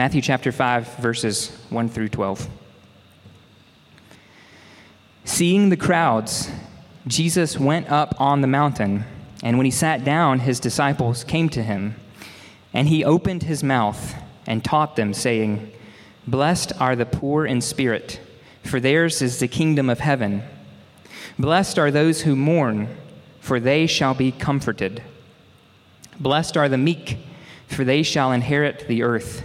Matthew chapter 5, verses 1 through 12. Seeing the crowds, Jesus went up on the mountain, and when he sat down, his disciples came to him. And he opened his mouth and taught them, saying, Blessed are the poor in spirit, for theirs is the kingdom of heaven. Blessed are those who mourn, for they shall be comforted. Blessed are the meek, for they shall inherit the earth.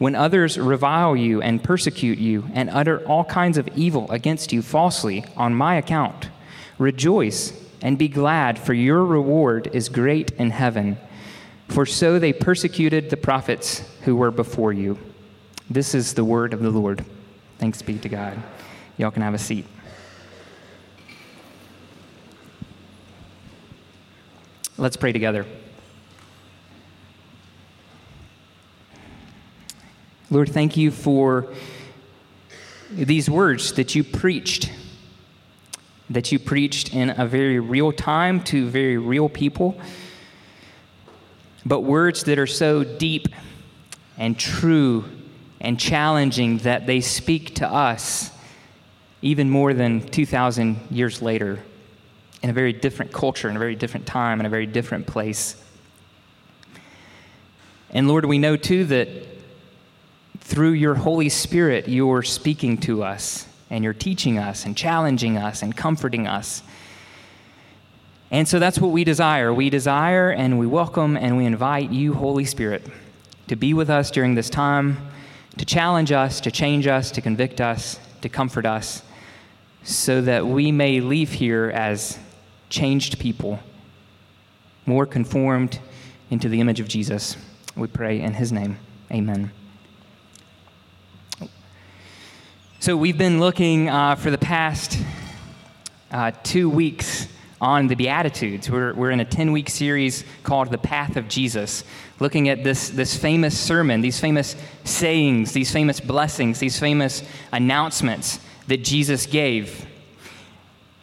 when others revile you and persecute you and utter all kinds of evil against you falsely on my account. Rejoice and be glad, for your reward is great in heaven. For so they persecuted the prophets who were before you. This is the word of the Lord. Thanks be to God. Y'all can have a seat. Let's pray together. Lord, thank you for these words that you preached, that you preached in a very real time to very real people, but words that are so deep and true and challenging that they speak to us even more than 2,000 years later in a very different culture, in a very different time, in a very different place. And Lord, we know too that through your Holy Spirit, you're speaking to us and you're teaching us and challenging us and comforting us. And so that's what we desire. We desire and we welcome and we invite you, Holy Spirit, to be with us during this time, to challenge us, to change us, to convict us, to comfort us, so that we may leave here as changed people, more conformed into the image of Jesus. We pray in his name. Amen. So, we've been looking uh, for the past uh, two weeks on the Beatitudes. We're, we're in a 10 week series called The Path of Jesus, looking at this, this famous sermon, these famous sayings, these famous blessings, these famous announcements that Jesus gave.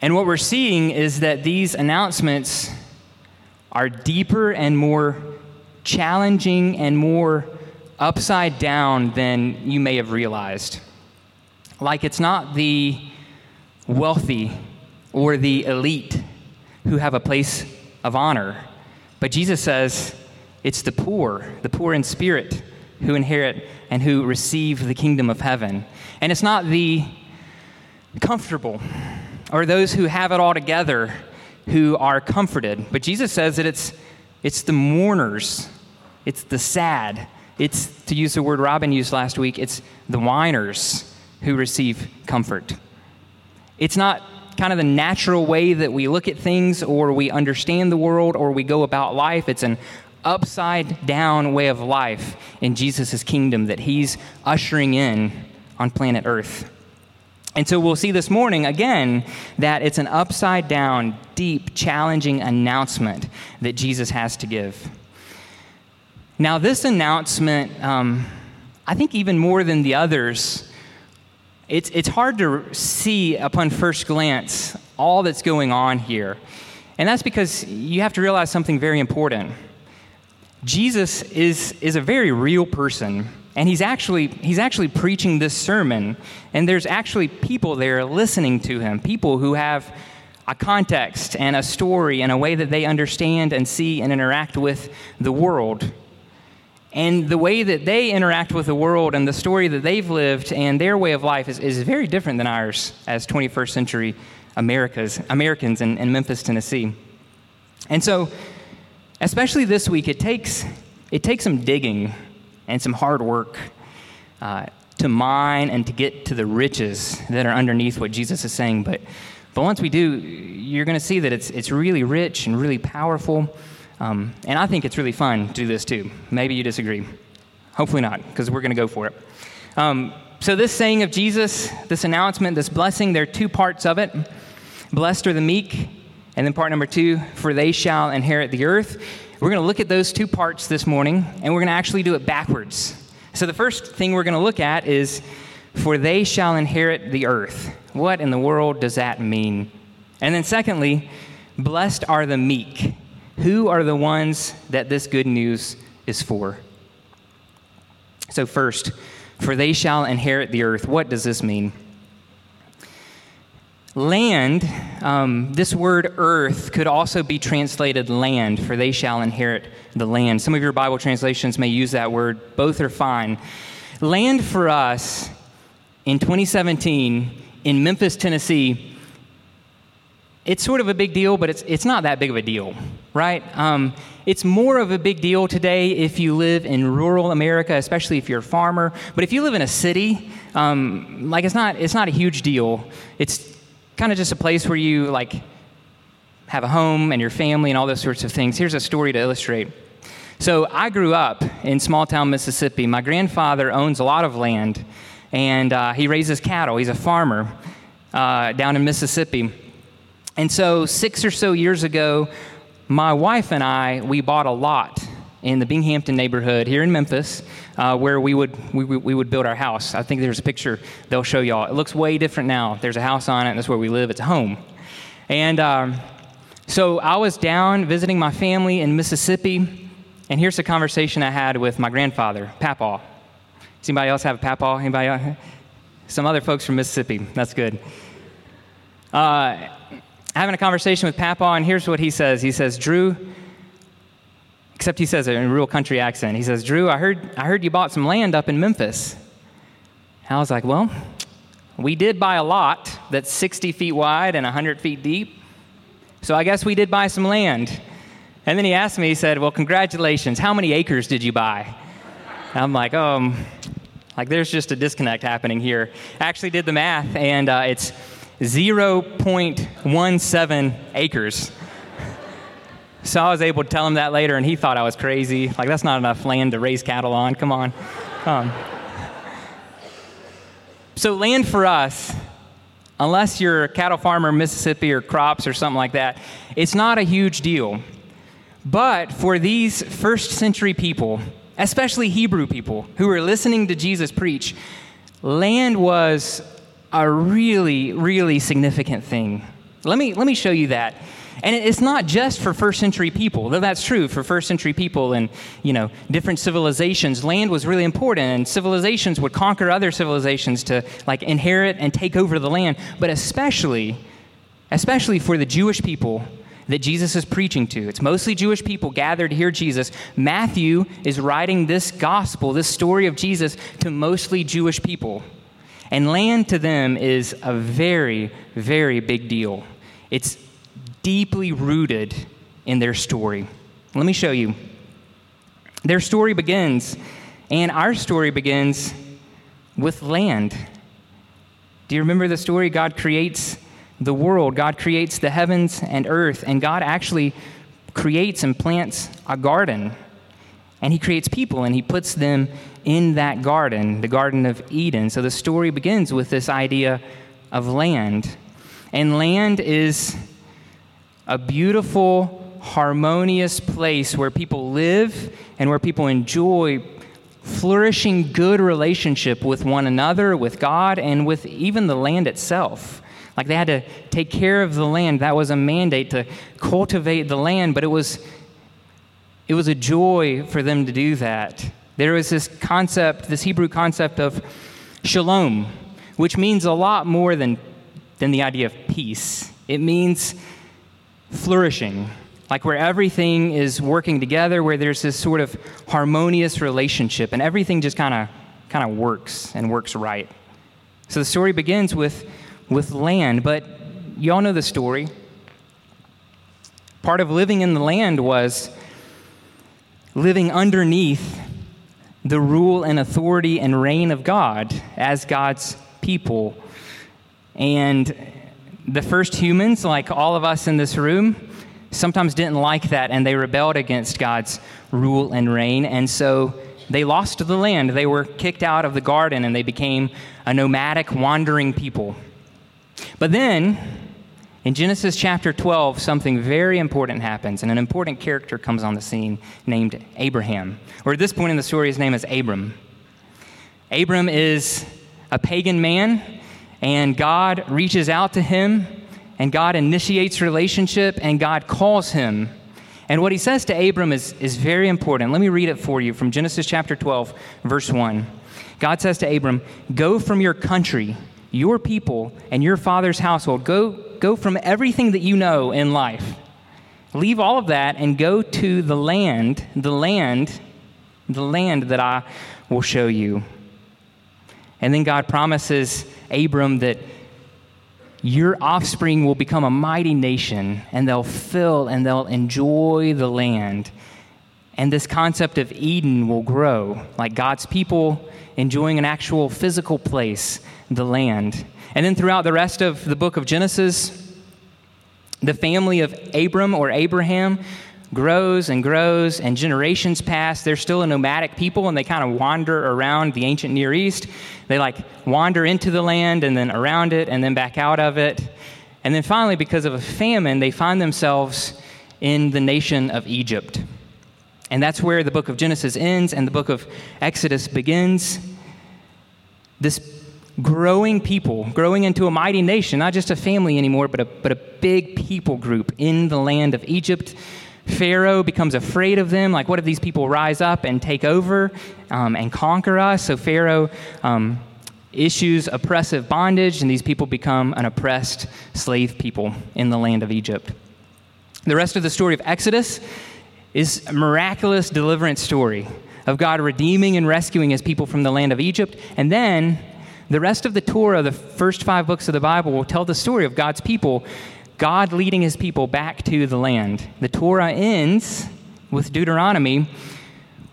And what we're seeing is that these announcements are deeper and more challenging and more upside down than you may have realized. Like it's not the wealthy or the elite who have a place of honor, but Jesus says it's the poor, the poor in spirit, who inherit and who receive the kingdom of heaven. And it's not the comfortable or those who have it all together who are comforted. But Jesus says that it's, it's the mourners, it's the sad, it's, to use the word Robin used last week, it's the whiners who receive comfort. It's not kind of the natural way that we look at things or we understand the world or we go about life. It's an upside down way of life in Jesus' kingdom that he's ushering in on planet Earth. And so we'll see this morning again that it's an upside down, deep, challenging announcement that Jesus has to give. Now, this announcement, um, I think even more than the others, it's, it's hard to see upon first glance all that's going on here. And that's because you have to realize something very important. Jesus is, is a very real person and he's actually he's actually preaching this sermon and there's actually people there listening to him people who have a context and a story and a way that they understand and see and interact with the world and the way that they interact with the world and the story that they've lived and their way of life is, is very different than ours as 21st century Americas, Americans in, in Memphis, Tennessee. And so, especially this week, it takes, it takes some digging and some hard work uh, to mine and to get to the riches that are underneath what Jesus is saying. But, but once we do, you're going to see that it's, it's really rich and really powerful. Um, and I think it's really fun to do this too. Maybe you disagree. Hopefully not, because we're going to go for it. Um, so, this saying of Jesus, this announcement, this blessing, there are two parts of it. Blessed are the meek, and then part number two, for they shall inherit the earth. We're going to look at those two parts this morning, and we're going to actually do it backwards. So, the first thing we're going to look at is, for they shall inherit the earth. What in the world does that mean? And then, secondly, blessed are the meek. Who are the ones that this good news is for? So, first, for they shall inherit the earth. What does this mean? Land, um, this word earth could also be translated land, for they shall inherit the land. Some of your Bible translations may use that word, both are fine. Land for us in 2017 in Memphis, Tennessee, it's sort of a big deal, but it's, it's not that big of a deal, right? Um, it's more of a big deal today if you live in rural America, especially if you're a farmer. But if you live in a city, um, like it's not, it's not a huge deal. It's kind of just a place where you like have a home and your family and all those sorts of things. Here's a story to illustrate. So I grew up in small town Mississippi. My grandfather owns a lot of land, and uh, he raises cattle. He's a farmer uh, down in Mississippi. And so, six or so years ago, my wife and I, we bought a lot in the Binghampton neighborhood here in Memphis uh, where we would, we, we would build our house. I think there's a picture they'll show y'all. It looks way different now. There's a house on it, and that's where we live. It's a home. And um, so I was down visiting my family in Mississippi, and here's a conversation I had with my grandfather, Papaw. Does anybody else have a Papa? Anybody else? Some other folks from Mississippi. That's good. Uh, having a conversation with Papa, and here's what he says. He says, Drew, except he says it in a real country accent. He says, Drew, I heard, I heard you bought some land up in Memphis. I was like, well, we did buy a lot that's 60 feet wide and 100 feet deep. So I guess we did buy some land. And then he asked me, he said, well, congratulations. How many acres did you buy? And I'm like, um, like there's just a disconnect happening here. I actually did the math, and uh, it's 0.17 acres. So I was able to tell him that later, and he thought I was crazy. Like, that's not enough land to raise cattle on. Come on. Um, so, land for us, unless you're a cattle farmer in Mississippi or crops or something like that, it's not a huge deal. But for these first century people, especially Hebrew people who were listening to Jesus preach, land was a really, really significant thing. Let me, let me show you that. And it's not just for first century people, though that's true for first century people and, you know, different civilizations. Land was really important, and civilizations would conquer other civilizations to, like, inherit and take over the land. But especially, especially for the Jewish people that Jesus is preaching to. It's mostly Jewish people gathered to hear Jesus. Matthew is writing this gospel, this story of Jesus, to mostly Jewish people. And land to them is a very, very big deal. It's deeply rooted in their story. Let me show you. Their story begins, and our story begins with land. Do you remember the story? God creates the world, God creates the heavens and earth, and God actually creates and plants a garden. And He creates people, and He puts them in that garden, the Garden of Eden. So the story begins with this idea of land. And land is a beautiful, harmonious place where people live and where people enjoy flourishing good relationship with one another, with God, and with even the land itself. Like they had to take care of the land. That was a mandate to cultivate the land, but it was it was a joy for them to do that. There was this concept, this Hebrew concept of shalom, which means a lot more than, than the idea of peace. It means flourishing, like where everything is working together, where there's this sort of harmonious relationship, and everything just kind of kind of works and works right. So the story begins with with land, but you all know the story. Part of living in the land was living underneath the rule and authority and reign of God as God's people. And the first humans, like all of us in this room, sometimes didn't like that and they rebelled against God's rule and reign. And so they lost the land. They were kicked out of the garden and they became a nomadic, wandering people. But then, in Genesis chapter 12, something very important happens, and an important character comes on the scene named Abraham. Or at this point in the story, his name is Abram. Abram is a pagan man, and God reaches out to him, and God initiates relationship, and God calls him. And what he says to Abram is, is very important. Let me read it for you from Genesis chapter 12, verse 1. God says to Abram, Go from your country, your people, and your father's household. Go, go from everything that you know in life. Leave all of that and go to the land, the land, the land that I will show you. And then God promises Abram that your offspring will become a mighty nation and they'll fill and they'll enjoy the land. And this concept of Eden will grow, like God's people enjoying an actual physical place, the land. And then throughout the rest of the book of Genesis, the family of Abram or Abraham grows and grows, and generations pass. They're still a nomadic people, and they kind of wander around the ancient Near East. They like wander into the land and then around it and then back out of it. And then finally, because of a famine, they find themselves in the nation of Egypt. And that's where the book of Genesis ends and the book of Exodus begins. This growing people, growing into a mighty nation, not just a family anymore, but a, but a big people group in the land of Egypt. Pharaoh becomes afraid of them. Like, what if these people rise up and take over um, and conquer us? So, Pharaoh um, issues oppressive bondage, and these people become an oppressed slave people in the land of Egypt. The rest of the story of Exodus is a miraculous deliverance story of God redeeming and rescuing his people from the land of Egypt. And then the rest of the Torah, the first five books of the Bible, will tell the story of God's people God leading his people back to the land. The Torah ends with Deuteronomy,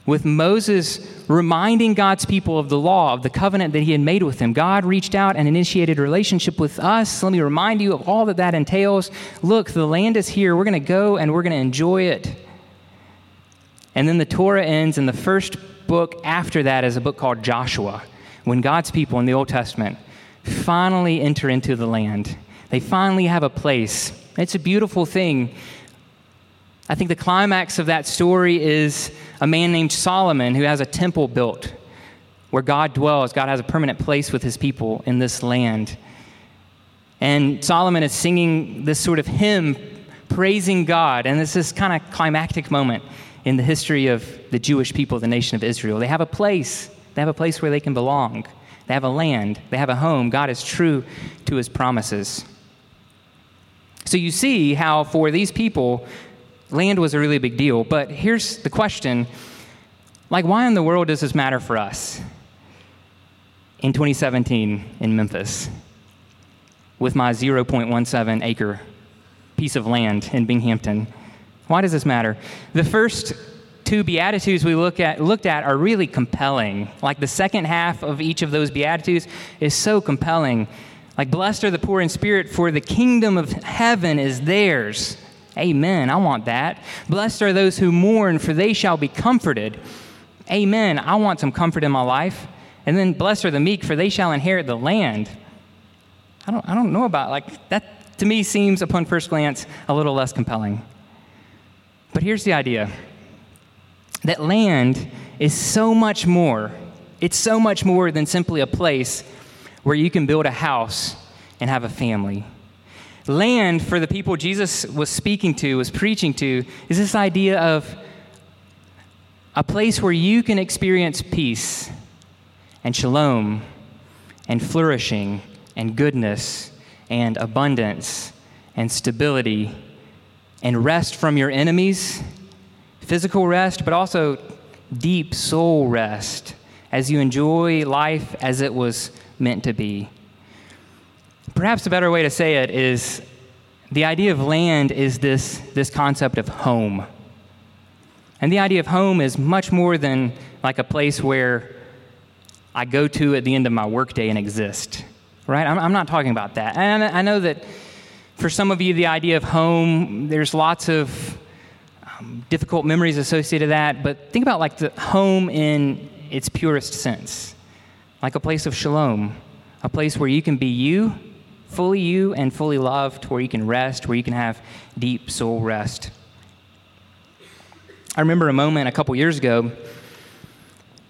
with Moses reminding God's people of the law, of the covenant that he had made with them. God reached out and initiated a relationship with us. Let me remind you of all that that entails. Look, the land is here. We're going to go and we're going to enjoy it. And then the Torah ends, and the first book after that is a book called Joshua, when God's people in the Old Testament finally enter into the land. They finally have a place. It's a beautiful thing. I think the climax of that story is a man named Solomon who has a temple built where God dwells. God has a permanent place with his people in this land. And Solomon is singing this sort of hymn praising God. And this is kind of climactic moment in the history of the Jewish people, the nation of Israel. They have a place. They have a place where they can belong. They have a land. They have a home. God is true to his promises. So you see how for these people, land was a really big deal. But here's the question like, why in the world does this matter for us in 2017 in Memphis with my 0.17 acre piece of land in Binghampton? Why does this matter? The first two beatitudes we look at, looked at are really compelling. Like the second half of each of those beatitudes is so compelling. Like, blessed are the poor in spirit, for the kingdom of heaven is theirs. Amen. I want that. Blessed are those who mourn, for they shall be comforted. Amen. I want some comfort in my life. And then blessed are the meek, for they shall inherit the land. I don't, I don't know about like that to me seems upon first glance a little less compelling. But here's the idea that land is so much more. It's so much more than simply a place where you can build a house and have a family. Land, for the people Jesus was speaking to, was preaching to, is this idea of a place where you can experience peace and shalom and flourishing and goodness and abundance and stability and rest from your enemies, physical rest, but also deep soul rest as you enjoy life as it was meant to be. Perhaps a better way to say it is the idea of land is this, this concept of home. And the idea of home is much more than like a place where I go to at the end of my workday and exist, right? I'm, I'm not talking about that. And I know that for some of you, the idea of home, there's lots of um, difficult memories associated with that, but think about like the home in its purest sense, like a place of shalom, a place where you can be you, fully you and fully loved, where you can rest, where you can have deep soul rest. I remember a moment a couple years ago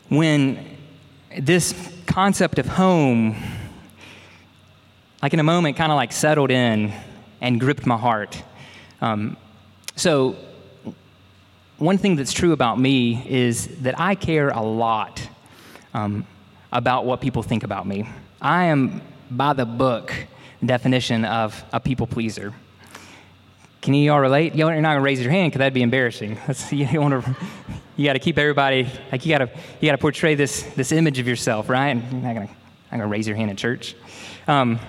when this concept of home, like in a moment, kind of like settled in and gripped my heart. Um, so, one thing that's true about me is that I care a lot um, about what people think about me. I am, by the book, definition of a people pleaser. Can you all relate? You're not gonna raise your hand because that'd be embarrassing. That's, you want to, you got to keep everybody like you got to you got to portray this this image of yourself, right? You're not gonna not gonna raise your hand in church. Um,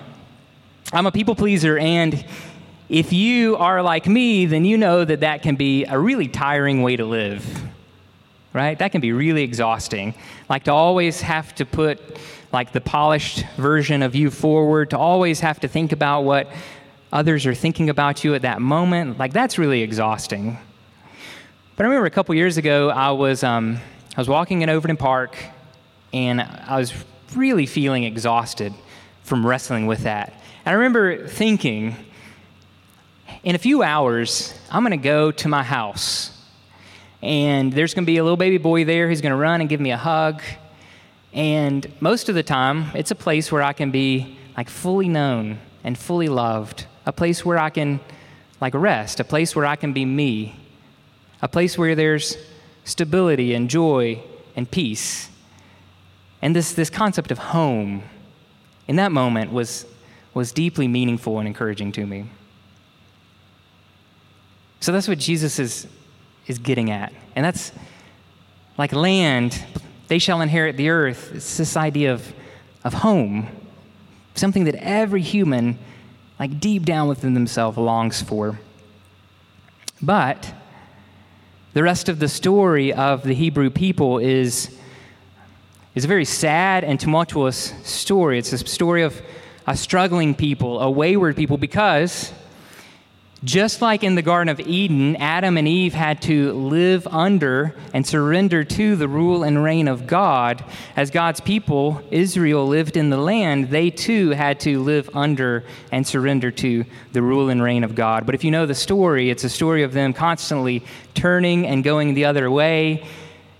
I'm a people pleaser, and if you are like me, then you know that that can be a really tiring way to live, right? That can be really exhausting. Like to always have to put like the polished version of you forward, to always have to think about what others are thinking about you at that moment. Like that's really exhausting. But I remember a couple years ago, I was um, I was walking in Overton Park, and I was really feeling exhausted from wrestling with that. I remember thinking in a few hours, I'm going to go to my house. And there's going to be a little baby boy there who's going to run and give me a hug. And most of the time, it's a place where I can be like fully known and fully loved, a place where I can like rest, a place where I can be me, a place where there's stability and joy and peace. And this, this concept of home in that moment was, was deeply meaningful and encouraging to me. So that's what Jesus is, is getting at. And that's like land, they shall inherit the earth. It's this idea of, of home, something that every human, like deep down within themselves, longs for. But the rest of the story of the Hebrew people is, is a very sad and tumultuous story. It's a story of a struggling people, a wayward people, because just like in the Garden of Eden, Adam and Eve had to live under and surrender to the rule and reign of God. As God's people, Israel, lived in the land, they too had to live under and surrender to the rule and reign of God. But if you know the story, it's a story of them constantly turning and going the other way,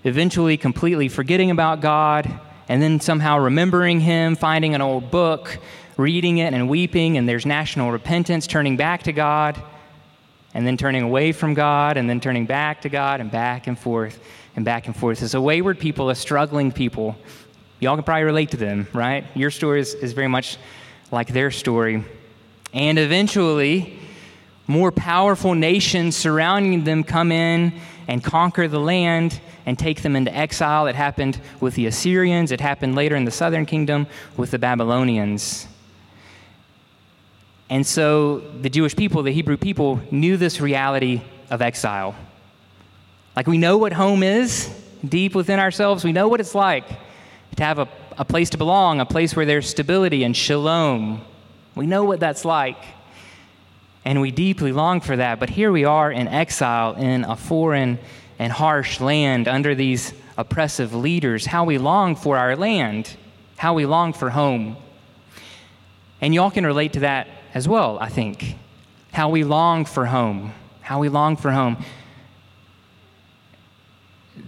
eventually completely forgetting about God, and then somehow remembering Him, finding an old book reading it and weeping, and there's national repentance, turning back to God, and then turning away from God, and then turning back to God, and back and forth and back and forth. It's a wayward people, a struggling people. Y'all can probably relate to them, right? Your story is, is very much like their story. And eventually, more powerful nations surrounding them come in and conquer the land and take them into exile. It happened with the Assyrians, it happened later in the southern kingdom with the Babylonians. And so the Jewish people, the Hebrew people, knew this reality of exile. Like we know what home is deep within ourselves, we know what it's like to have a, a place to belong, a place where there's stability and shalom. We know what that's like. And we deeply long for that. But here we are in exile in a foreign and harsh land under these oppressive leaders. How we long for our land, how we long for home. And y'all can relate to that as well, I think. How we long for home. How we long for home.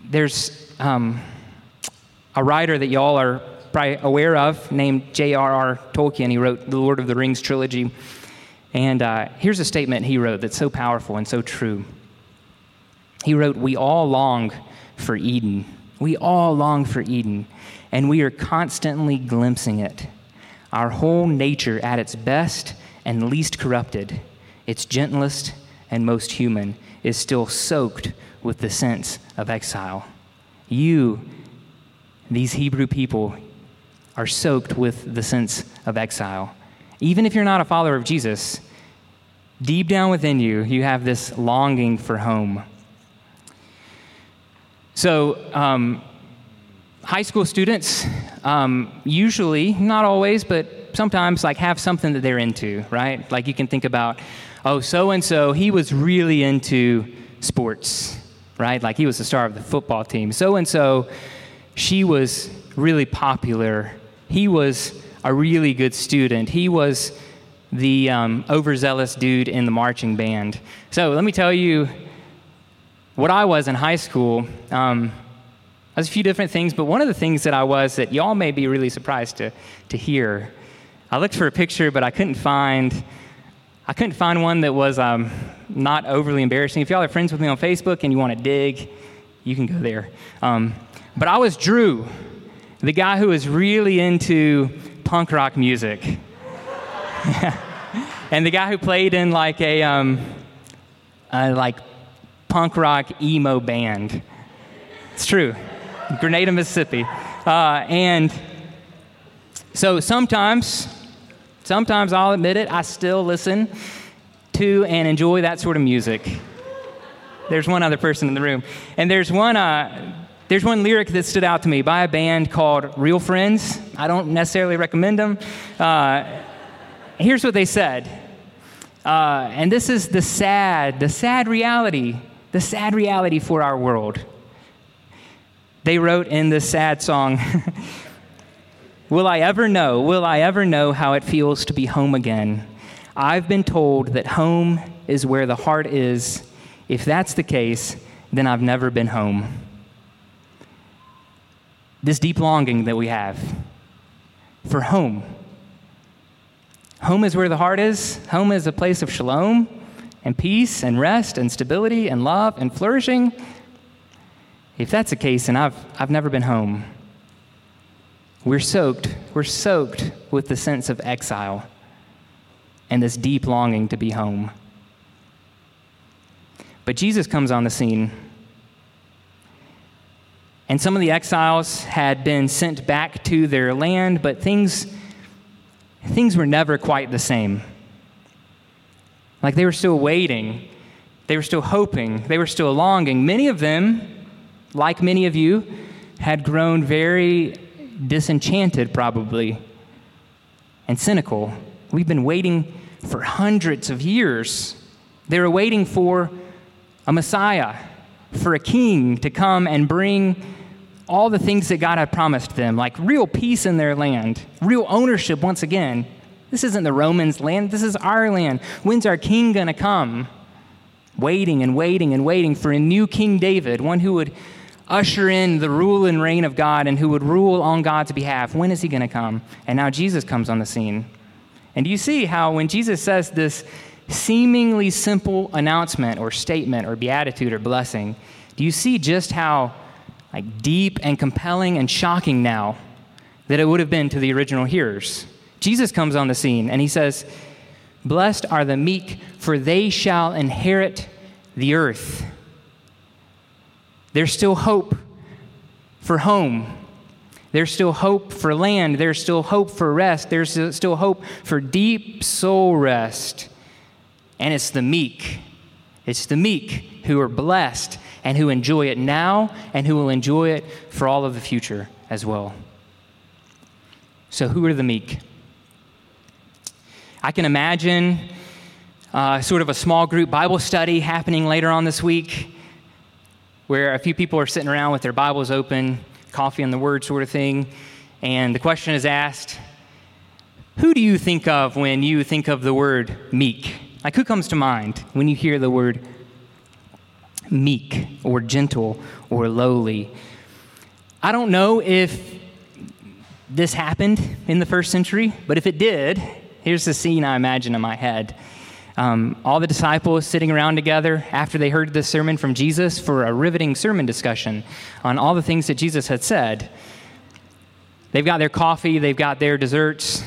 There's um, a writer that y'all are probably aware of named J.R.R. Tolkien. He wrote the Lord of the Rings trilogy. And uh, here's a statement he wrote that's so powerful and so true. He wrote, We all long for Eden. We all long for Eden, and we are constantly glimpsing it. Our whole nature at its best and least corrupted, its gentlest and most human, is still soaked with the sense of exile. You, these Hebrew people, are soaked with the sense of exile. Even if you're not a follower of Jesus, deep down within you, you have this longing for home. So, um, high school students um, usually, not always, but sometimes like have something that they're into, right? Like you can think about, oh, so and so, he was really into sports, right? Like he was the star of the football team. So and so, she was really popular. He was a really good student. He was the um, overzealous dude in the marching band. So let me tell you what I was in high school. Um, I was a few different things, but one of the things that I was that y'all may be really surprised to, to hear. I looked for a picture, but I couldn't find. I couldn't find one that was um, not overly embarrassing. If y'all are friends with me on Facebook and you want to dig, you can go there. Um, but I was Drew, the guy who was really into punk rock music. and the guy who played in like a um, like punk rock emo band. It's true. Grenada, Mississippi. Uh, and so sometimes, sometimes I'll admit it, I still listen to and enjoy that sort of music. There's one other person in the room. And there's one, uh, there's one lyric that stood out to me by a band called Real Friends. I don't necessarily recommend them. Uh, here's what they said. Uh, and this is the sad, the sad reality, the sad reality for our world. They wrote in this sad song Will I ever know, will I ever know how it feels to be home again? I've been told that home is where the heart is. If that's the case, then I've never been home this deep longing that we have for home. Home is where the heart is. Home is a place of shalom and peace and rest and stability and love and flourishing. If that's the case, and I've, I've never been home, we're soaked. We're soaked with the sense of exile and this deep longing to be home. But Jesus comes on the scene and some of the exiles had been sent back to their land, but things, things were never quite the same. Like they were still waiting, they were still hoping, they were still longing. Many of them, like many of you, had grown very disenchanted, probably, and cynical. We've been waiting for hundreds of years. They were waiting for a Messiah, for a king to come and bring all the things that God had promised them, like real peace in their land, real ownership once again. This isn't the Romans' land, this is our land. When's our king going to come? Waiting and waiting and waiting for a new King David, one who would usher in the rule and reign of God and who would rule on God's behalf. When is he going to come? And now Jesus comes on the scene. And do you see how when Jesus says this seemingly simple announcement or statement or beatitude or blessing, do you see just how like deep and compelling and shocking now that it would have been to the original hearers. Jesus comes on the scene and he says, Blessed are the meek, for they shall inherit the earth. There's still hope for home. There's still hope for land. There's still hope for rest. There's still hope for deep soul rest. And it's the meek. It's the meek who are blessed and who enjoy it now and who will enjoy it for all of the future as well. So, who are the meek? I can imagine uh, sort of a small group Bible study happening later on this week where a few people are sitting around with their Bibles open, coffee and the word sort of thing, and the question is asked Who do you think of when you think of the word meek? Like, who comes to mind when you hear the word meek or gentle or lowly. I don't know if this happened in the first century, but if it did, here's the scene I imagine in my head. Um, all the disciples sitting around together after they heard this sermon from Jesus for a riveting sermon discussion on all the things that Jesus had said. They've got their coffee, they've got their desserts,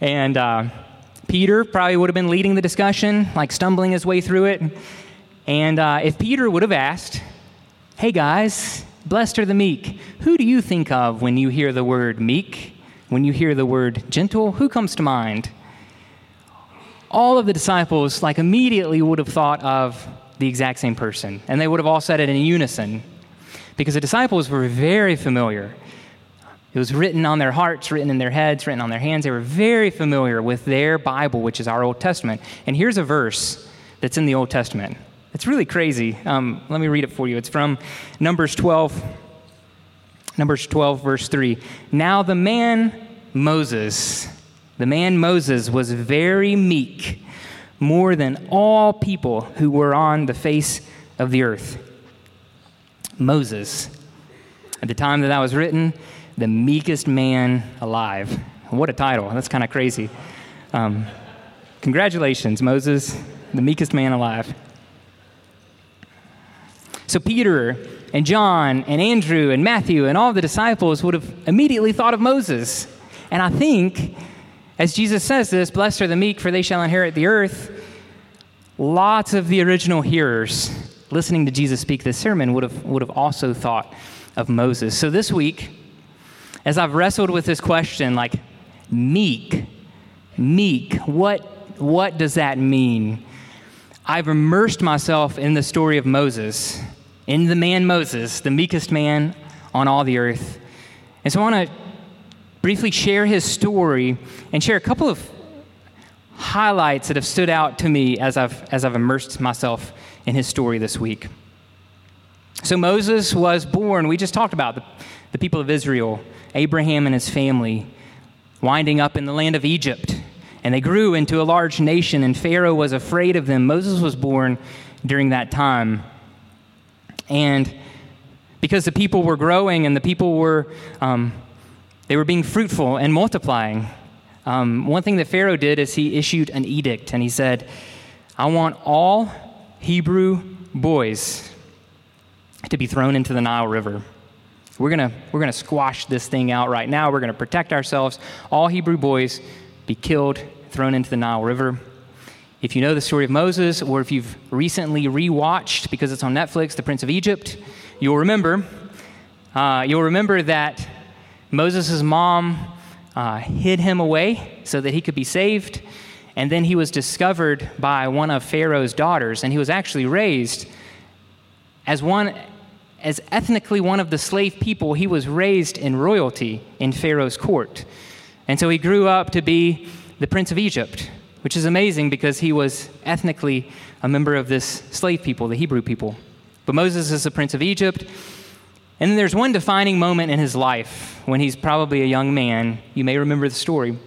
and uh, Peter probably would have been leading the discussion, like stumbling his way through it. And uh, if Peter would have asked, Hey guys, blessed are the meek, who do you think of when you hear the word meek? When you hear the word gentle, who comes to mind? All of the disciples, like, immediately would have thought of the exact same person, and they would have all said it in unison because the disciples were very familiar. It was written on their hearts, written in their heads, written on their hands. They were very familiar with their Bible, which is our Old Testament. And here's a verse that's in the Old Testament It's really crazy. Um, let me read it for you. It's from Numbers 12, Numbers 12, verse 3. Now the man Moses, the man Moses was very meek, more than all people who were on the face of the earth. Moses, at the time that that was written, the meekest man alive. What a title. That's kind of crazy. Um, congratulations, Moses, the meekest man alive. So Peter and John and Andrew and Matthew and all the disciples would have immediately thought of Moses. And I think, as Jesus says this, blessed are the meek, for they shall inherit the earth, lots of the original hearers listening to Jesus speak this sermon would have, would have also thought of Moses. So this week, as I've wrestled with this question, like meek, meek, what, what does that mean? I've immersed myself in the story of Moses in the man Moses, the meekest man on all the earth. And so I want to briefly share his story and share a couple of highlights that have stood out to me as I've, as I've immersed myself in his story this week. So Moses was born, we just talked about the, the people of Israel, Abraham and his family, winding up in the land of Egypt. And they grew into a large nation, and Pharaoh was afraid of them. Moses was born during that time. And because the people were growing and the people were, um, they were being fruitful and multiplying, um, one thing that Pharaoh did is he issued an edict and he said, I want all Hebrew boys to be thrown into the Nile River. We're going we're to squash this thing out right now. We're going to protect ourselves. All Hebrew boys be killed, thrown into the Nile River. If you know the story of Moses, or if you've recently rewatched, because it's on Netflix, The Prince of Egypt, you'll remember. Uh, you'll remember that Moses' mom uh, hid him away so that he could be saved. And then he was discovered by one of Pharaoh's daughters, and he was actually raised as one, as ethnically one of the slave people. He was raised in royalty in Pharaoh's court. And so he grew up to be the Prince of Egypt which is amazing because he was ethnically a member of this slave people, the Hebrew people. But Moses is the prince of Egypt. And then there's one defining moment in his life when he's probably a young man. You may remember the story.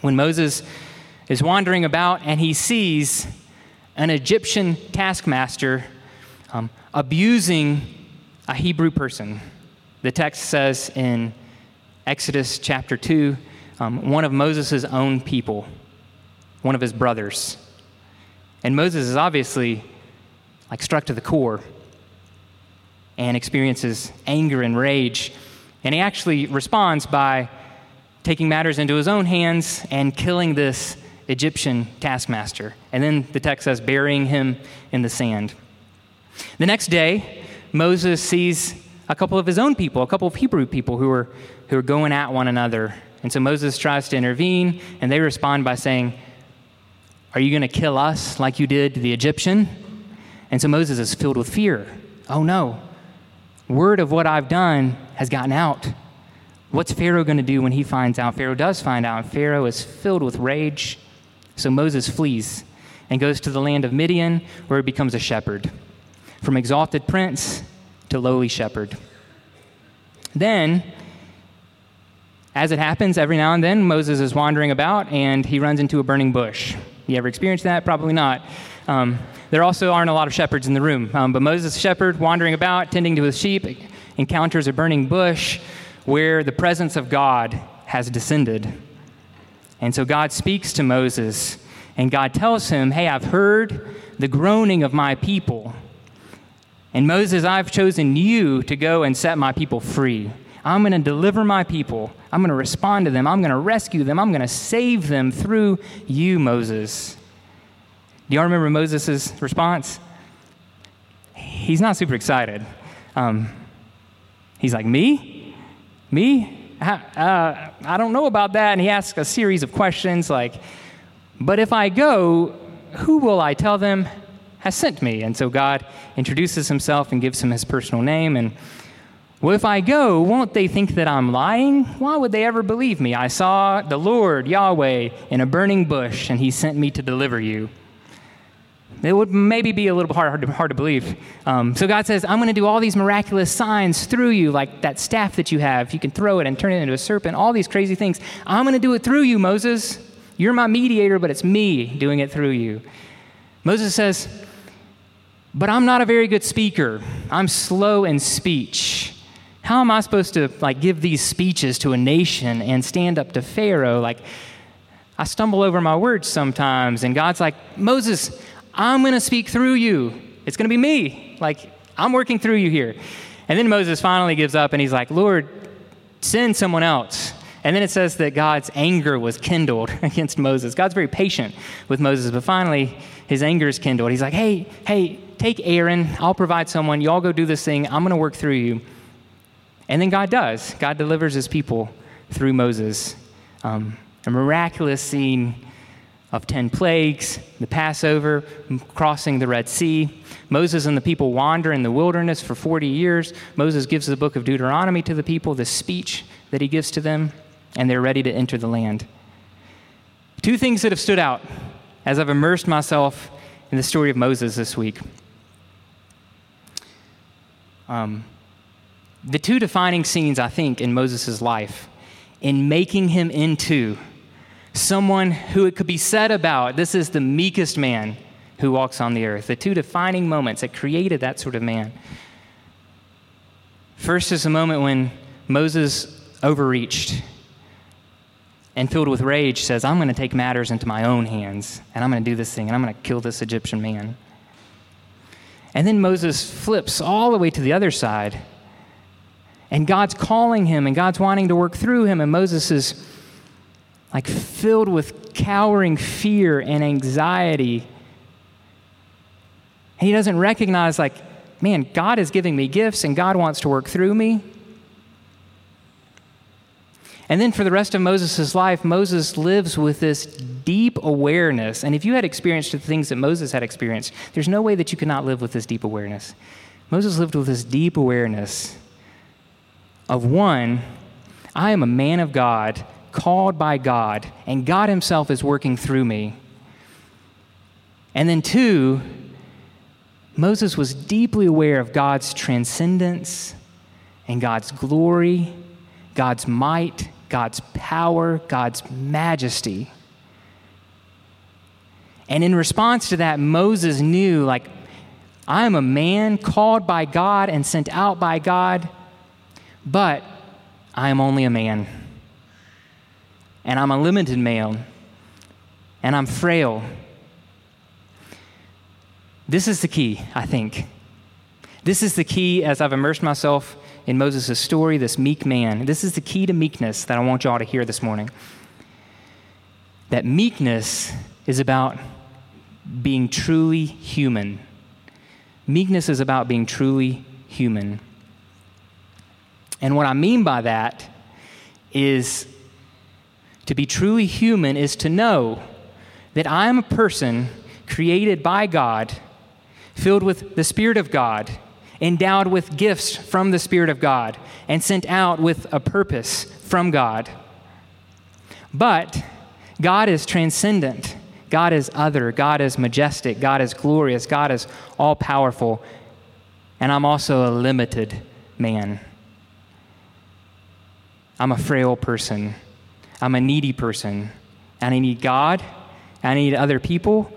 When Moses is wandering about and he sees an Egyptian taskmaster um, abusing a Hebrew person. The text says in Exodus chapter 2, um, one of Moses' own people one of his brothers. And Moses is obviously like struck to the core and experiences anger and rage. And he actually responds by taking matters into his own hands and killing this Egyptian taskmaster. And then the text says, burying him in the sand. The next day, Moses sees a couple of his own people, a couple of Hebrew people who are, who are going at one another. And so Moses tries to intervene, and they respond by saying, are you going to kill us like you did the Egyptian? And so Moses is filled with fear. Oh no, word of what I've done has gotten out. What's Pharaoh going to do when he finds out? Pharaoh does find out. and Pharaoh is filled with rage. So Moses flees and goes to the land of Midian, where he becomes a shepherd. From exalted prince to lowly shepherd. Then, as it happens, every now and then, Moses is wandering about and he runs into a burning bush. You ever experienced that? Probably not. Um, there also aren't a lot of shepherds in the room, um, but Moses, shepherd, wandering about, tending to his sheep, encounters a burning bush where the presence of God has descended. And so God speaks to Moses, and God tells him, Hey, I've heard the groaning of my people. And Moses, I've chosen you to go and set my people free. I'm going to deliver my people. I'm going to respond to them. I'm going to rescue them. I'm going to save them through you, Moses. Do y'all remember Moses' response? He's not super excited. Um, he's like, Me? Me? Uh, I don't know about that. And he asks a series of questions like, But if I go, who will I tell them has sent me? And so God introduces himself and gives him his personal name. And well, if I go, won't they think that I'm lying? Why would they ever believe me? I saw the Lord, Yahweh, in a burning bush, and he sent me to deliver you. It would maybe be a little hard, hard, to, hard to believe. Um, so God says, I'm going to do all these miraculous signs through you, like that staff that you have. You can throw it and turn it into a serpent, all these crazy things. I'm going to do it through you, Moses. You're my mediator, but it's me doing it through you. Moses says, But I'm not a very good speaker. I'm slow in speech. How am I supposed to like give these speeches to a nation and stand up to Pharaoh? Like, I stumble over my words sometimes, and God's like, Moses, I'm going to speak through you. It's going to be me. Like, I'm working through you here. And then Moses finally gives up and he's like, Lord, send someone else. And then it says that God's anger was kindled against Moses. God's very patient with Moses, but finally his anger is kindled. He's like, hey, hey, take Aaron. I'll provide someone. Y'all go do this thing. I'm going to work through you. And then God does. God delivers his people through Moses. Um, a miraculous scene of 10 plagues, the Passover, crossing the Red Sea. Moses and the people wander in the wilderness for 40 years. Moses gives the book of Deuteronomy to the people, the speech that he gives to them, and they're ready to enter the land. Two things that have stood out as I've immersed myself in the story of Moses this week. Um, the two defining scenes, I think, in Moses' life in making him into someone who it could be said about this is the meekest man who walks on the earth. The two defining moments that created that sort of man. First is a moment when Moses overreached and filled with rage says, I'm going to take matters into my own hands and I'm going to do this thing and I'm going to kill this Egyptian man. And then Moses flips all the way to the other side. And God's calling him and God's wanting to work through him. And Moses is like filled with cowering fear and anxiety. And He doesn't recognize, like, man, God is giving me gifts and God wants to work through me. And then for the rest of Moses' life, Moses lives with this deep awareness. And if you had experienced the things that Moses had experienced, there's no way that you could not live with this deep awareness. Moses lived with this deep awareness of one, I am a man of God called by God, and God Himself is working through me. And then, two, Moses was deeply aware of God's transcendence and God's glory, God's might, God's power, God's majesty. And in response to that, Moses knew, like, I am a man called by God and sent out by God, but I am only a man and I'm a limited man, and I'm frail. This is the key, I think. This is the key as I've immersed myself in Moses' story, this meek man. This is the key to meekness that I want y'all to hear this morning. That meekness is about being truly human. Meekness is about being truly human. And what I mean by that is to be truly human is to know that I am a person created by God, filled with the Spirit of God, endowed with gifts from the Spirit of God, and sent out with a purpose from God. But God is transcendent. God is other. God is majestic. God is glorious. God is all powerful. And I'm also a limited man. I'm a frail person. I'm a needy person, and I need God, and I need other people,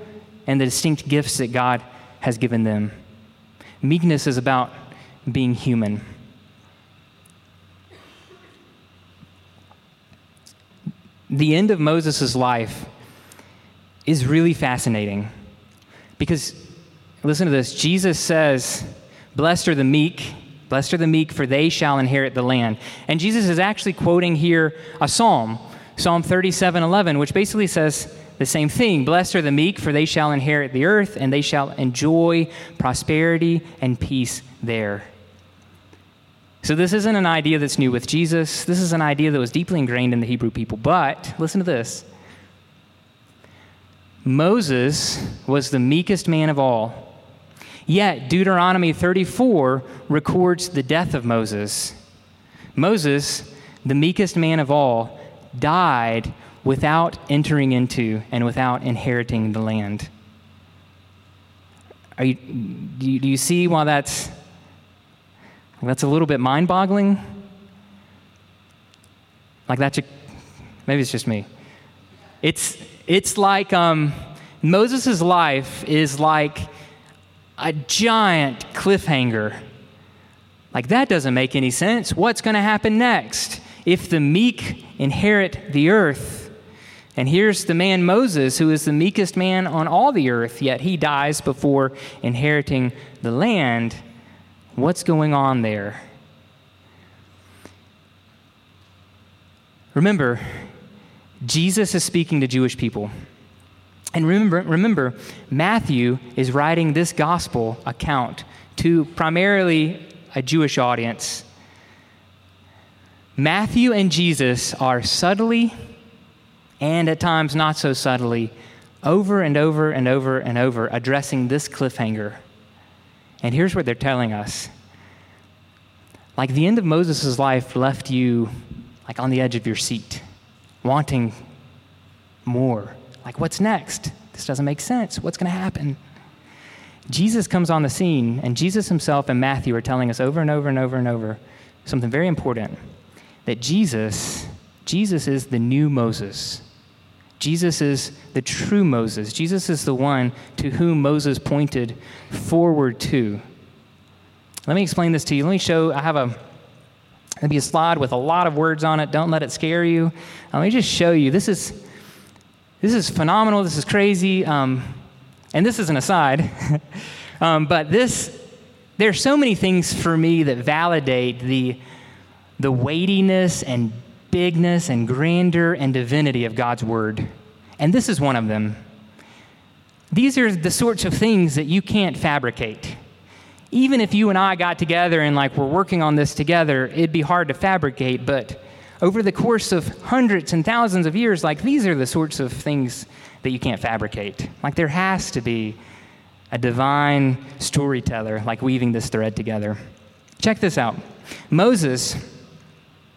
and the distinct gifts that God has given them. Meekness is about being human. The end of Moses' life is really fascinating because, listen to this Jesus says, Blessed are the meek, blessed are the meek, for they shall inherit the land. And Jesus is actually quoting here a psalm Psalm 37 11, which basically says the same thing Blessed are the meek, for they shall inherit the earth, and they shall enjoy prosperity and peace there. So, this isn't an idea that's new with Jesus. This is an idea that was deeply ingrained in the Hebrew people. But, listen to this Moses was the meekest man of all. Yet, Deuteronomy 34 records the death of Moses. Moses, the meekest man of all, died without entering into and without inheriting the land. Are you, do, you, do you see why that's, that's a little bit mind boggling? Like that's a, maybe it's just me. It's, it's like um, Moses' life is like a giant cliffhanger. Like that doesn't make any sense. What's going to happen next? If the meek inherit the earth, and here's the man Moses, who is the meekest man on all the earth, yet he dies before inheriting the land. What's going on there? Remember, Jesus is speaking to Jewish people. And remember, remember, Matthew is writing this gospel account to primarily a Jewish audience. Matthew and Jesus are subtly and at times not so subtly, over and over and over and over, addressing this cliffhanger. And here's what they're telling us like the end of Moses' life left you like on the edge of your seat, wanting more. Like, what's next? This doesn't make sense. What's going to happen? Jesus comes on the scene, and Jesus himself and Matthew are telling us over and over and over and over something very important that Jesus, Jesus is the new Moses. Jesus is the true Moses. Jesus is the one to whom Moses pointed forward to. Let me explain this to you. Let me show, I have a, maybe a slide with a lot of words on it. Don't let it scare you. Let me just show you. This is, this is phenomenal. This is crazy. Um, and this is an aside. um, but this, there are so many things for me that validate the, the weightiness and bigness and grandeur and divinity of God's Word. And this is one of them. These are the sorts of things that you can't fabricate. Even if you and I got together and like we're working on this together, it'd be hard to fabricate, but over the course of hundreds and thousands of years, like these are the sorts of things that you can't fabricate. Like there has to be a divine storyteller, like weaving this thread together. Check this out Moses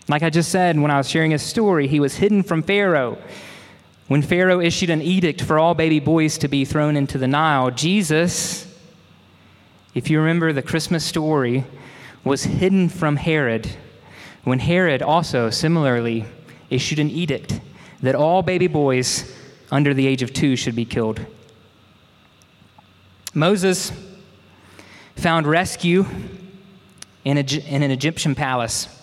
like I just said when I was sharing his story, he was hidden from Pharaoh. When Pharaoh issued an edict for all baby boys to be thrown into the Nile, Jesus, if you remember the Christmas story, was hidden from Herod. When Herod also similarly issued an edict that all baby boys under the age of two should be killed. Moses found rescue in, in an Egyptian palace.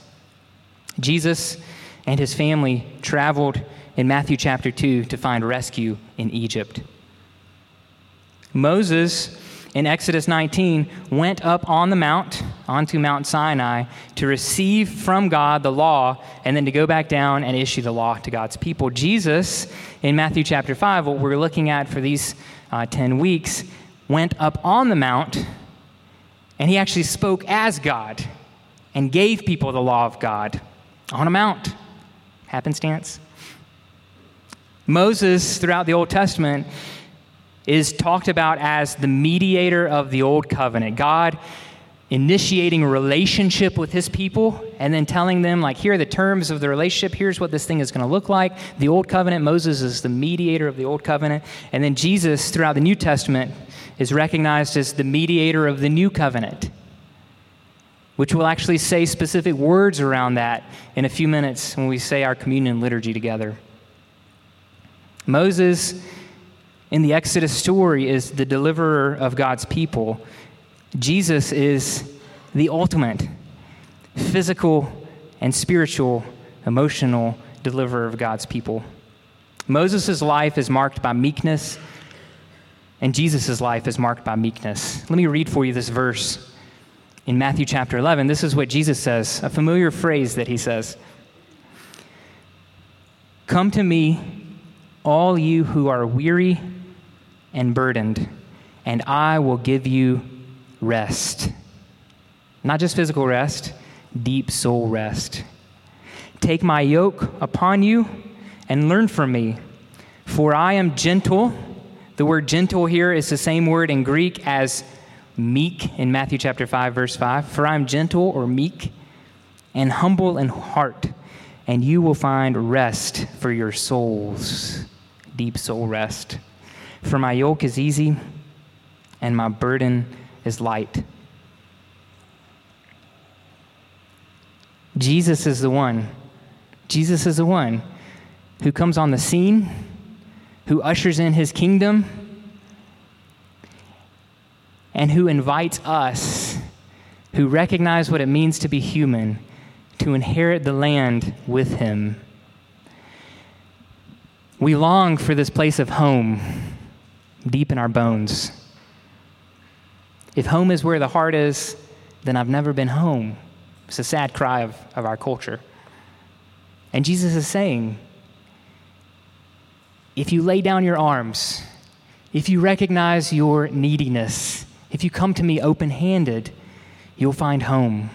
Jesus and his family traveled in Matthew chapter 2 to find rescue in Egypt. Moses in Exodus 19 went up on the mount, onto Mount Sinai, to receive from God the law and then to go back down and issue the law to God's people. Jesus, in Matthew chapter 5, what we're looking at for these uh, 10 weeks, went up on the mount and he actually spoke as God and gave people the law of God on a mount. Happenstance. Moses, throughout the Old Testament, is talked about as the mediator of the Old Covenant. God initiating a relationship with his people and then telling them, like, here are the terms of the relationship. Here's what this thing is going to look like. The Old Covenant, Moses is the mediator of the Old Covenant. And then Jesus, throughout the New Testament, is recognized as the mediator of the New Covenant which will actually say specific words around that in a few minutes when we say our communion liturgy together. Moses, in the Exodus story, is the deliverer of God's people. Jesus is the ultimate physical and spiritual, emotional deliverer of God's people. Moses' life is marked by meekness, and Jesus' life is marked by meekness. Let me read for you this verse in Matthew chapter 11, this is what Jesus says, a familiar phrase that he says Come to me, all you who are weary and burdened, and I will give you rest. Not just physical rest, deep soul rest. Take my yoke upon you and learn from me, for I am gentle. The word gentle here is the same word in Greek as meek in Matthew chapter 5, verse 5. For I am gentle or meek and humble in heart, and you will find rest for your souls, deep soul rest. For my yoke is easy and my burden is light. Jesus is the one. Jesus is the one who comes on the scene, who ushers in his kingdom, and who invites us, who recognize what it means to be human, to inherit the land with him. We long for this place of home deep in our bones. If home is where the heart is, then I've never been home. It's a sad cry of, of our culture. And Jesus is saying, if you lay down your arms, if you recognize your neediness, if you come to me open handed, you'll find home.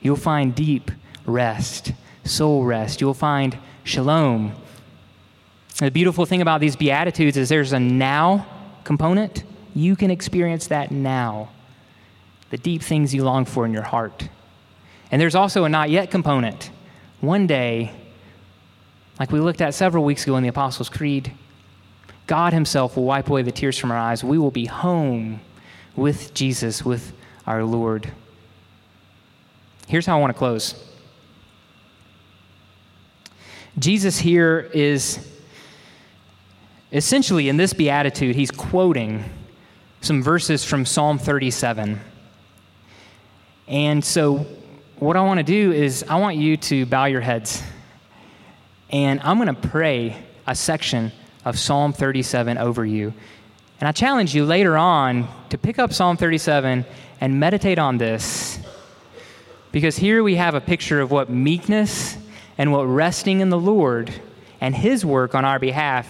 You'll find deep rest, soul rest. You'll find shalom. The beautiful thing about these Beatitudes is there's a now component. You can experience that now, the deep things you long for in your heart. And there's also a not yet component. One day, like we looked at several weeks ago in the Apostles' Creed, God Himself will wipe away the tears from our eyes. We will be home with Jesus, with our Lord. Here's how I want to close Jesus here is essentially in this beatitude, he's quoting some verses from Psalm 37. And so, what I want to do is, I want you to bow your heads. And I'm going to pray a section of Psalm 37 over you. And I challenge you later on to pick up Psalm 37 and meditate on this. Because here we have a picture of what meekness and what resting in the Lord and His work on our behalf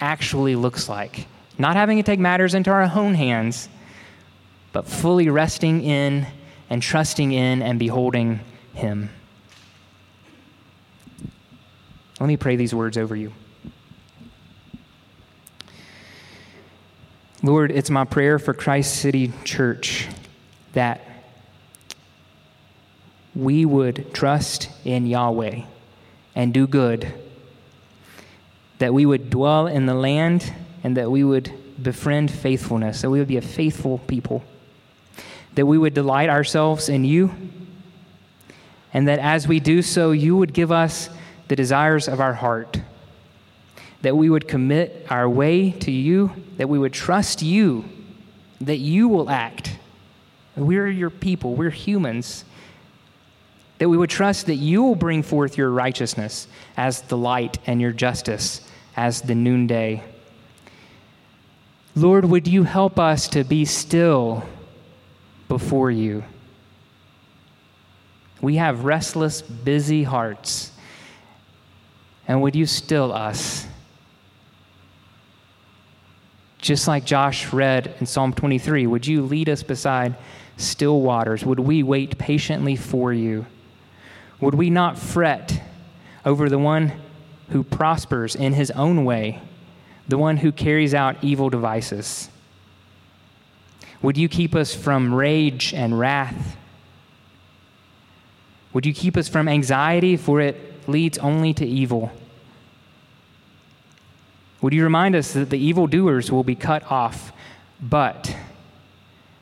actually looks like. Not having to take matters into our own hands, but fully resting in and trusting in and beholding Him. Let me pray these words over you. Lord, it's my prayer for Christ City Church that we would trust in Yahweh and do good, that we would dwell in the land, and that we would befriend faithfulness, that we would be a faithful people, that we would delight ourselves in you, and that as we do so, you would give us the desires of our heart. That we would commit our way to you, that we would trust you, that you will act. We're your people, we're humans. That we would trust that you will bring forth your righteousness as the light and your justice as the noonday. Lord, would you help us to be still before you? We have restless, busy hearts. And would you still us? Just like Josh read in Psalm 23, would you lead us beside still waters? Would we wait patiently for you? Would we not fret over the one who prospers in his own way, the one who carries out evil devices? Would you keep us from rage and wrath? Would you keep us from anxiety, for it leads only to evil. Would you remind us that the evildoers will be cut off, but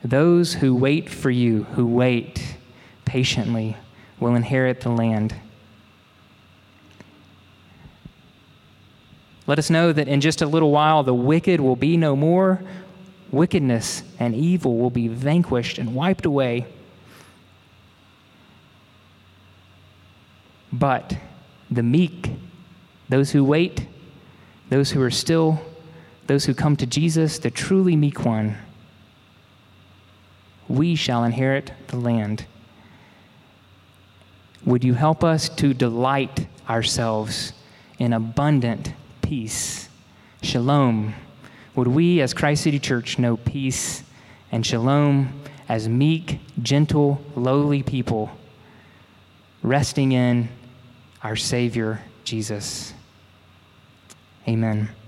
those who wait for you, who wait patiently, will inherit the land. Let us know that in just a little while the wicked will be no more. Wickedness and evil will be vanquished and wiped away. But the meek, those who wait, those who are still, those who come to Jesus, the truly meek one, we shall inherit the land. Would you help us to delight ourselves in abundant peace? Shalom. Would we, as Christ City Church, know peace and shalom as meek, gentle, lowly people, resting in our Savior, Jesus. Amen.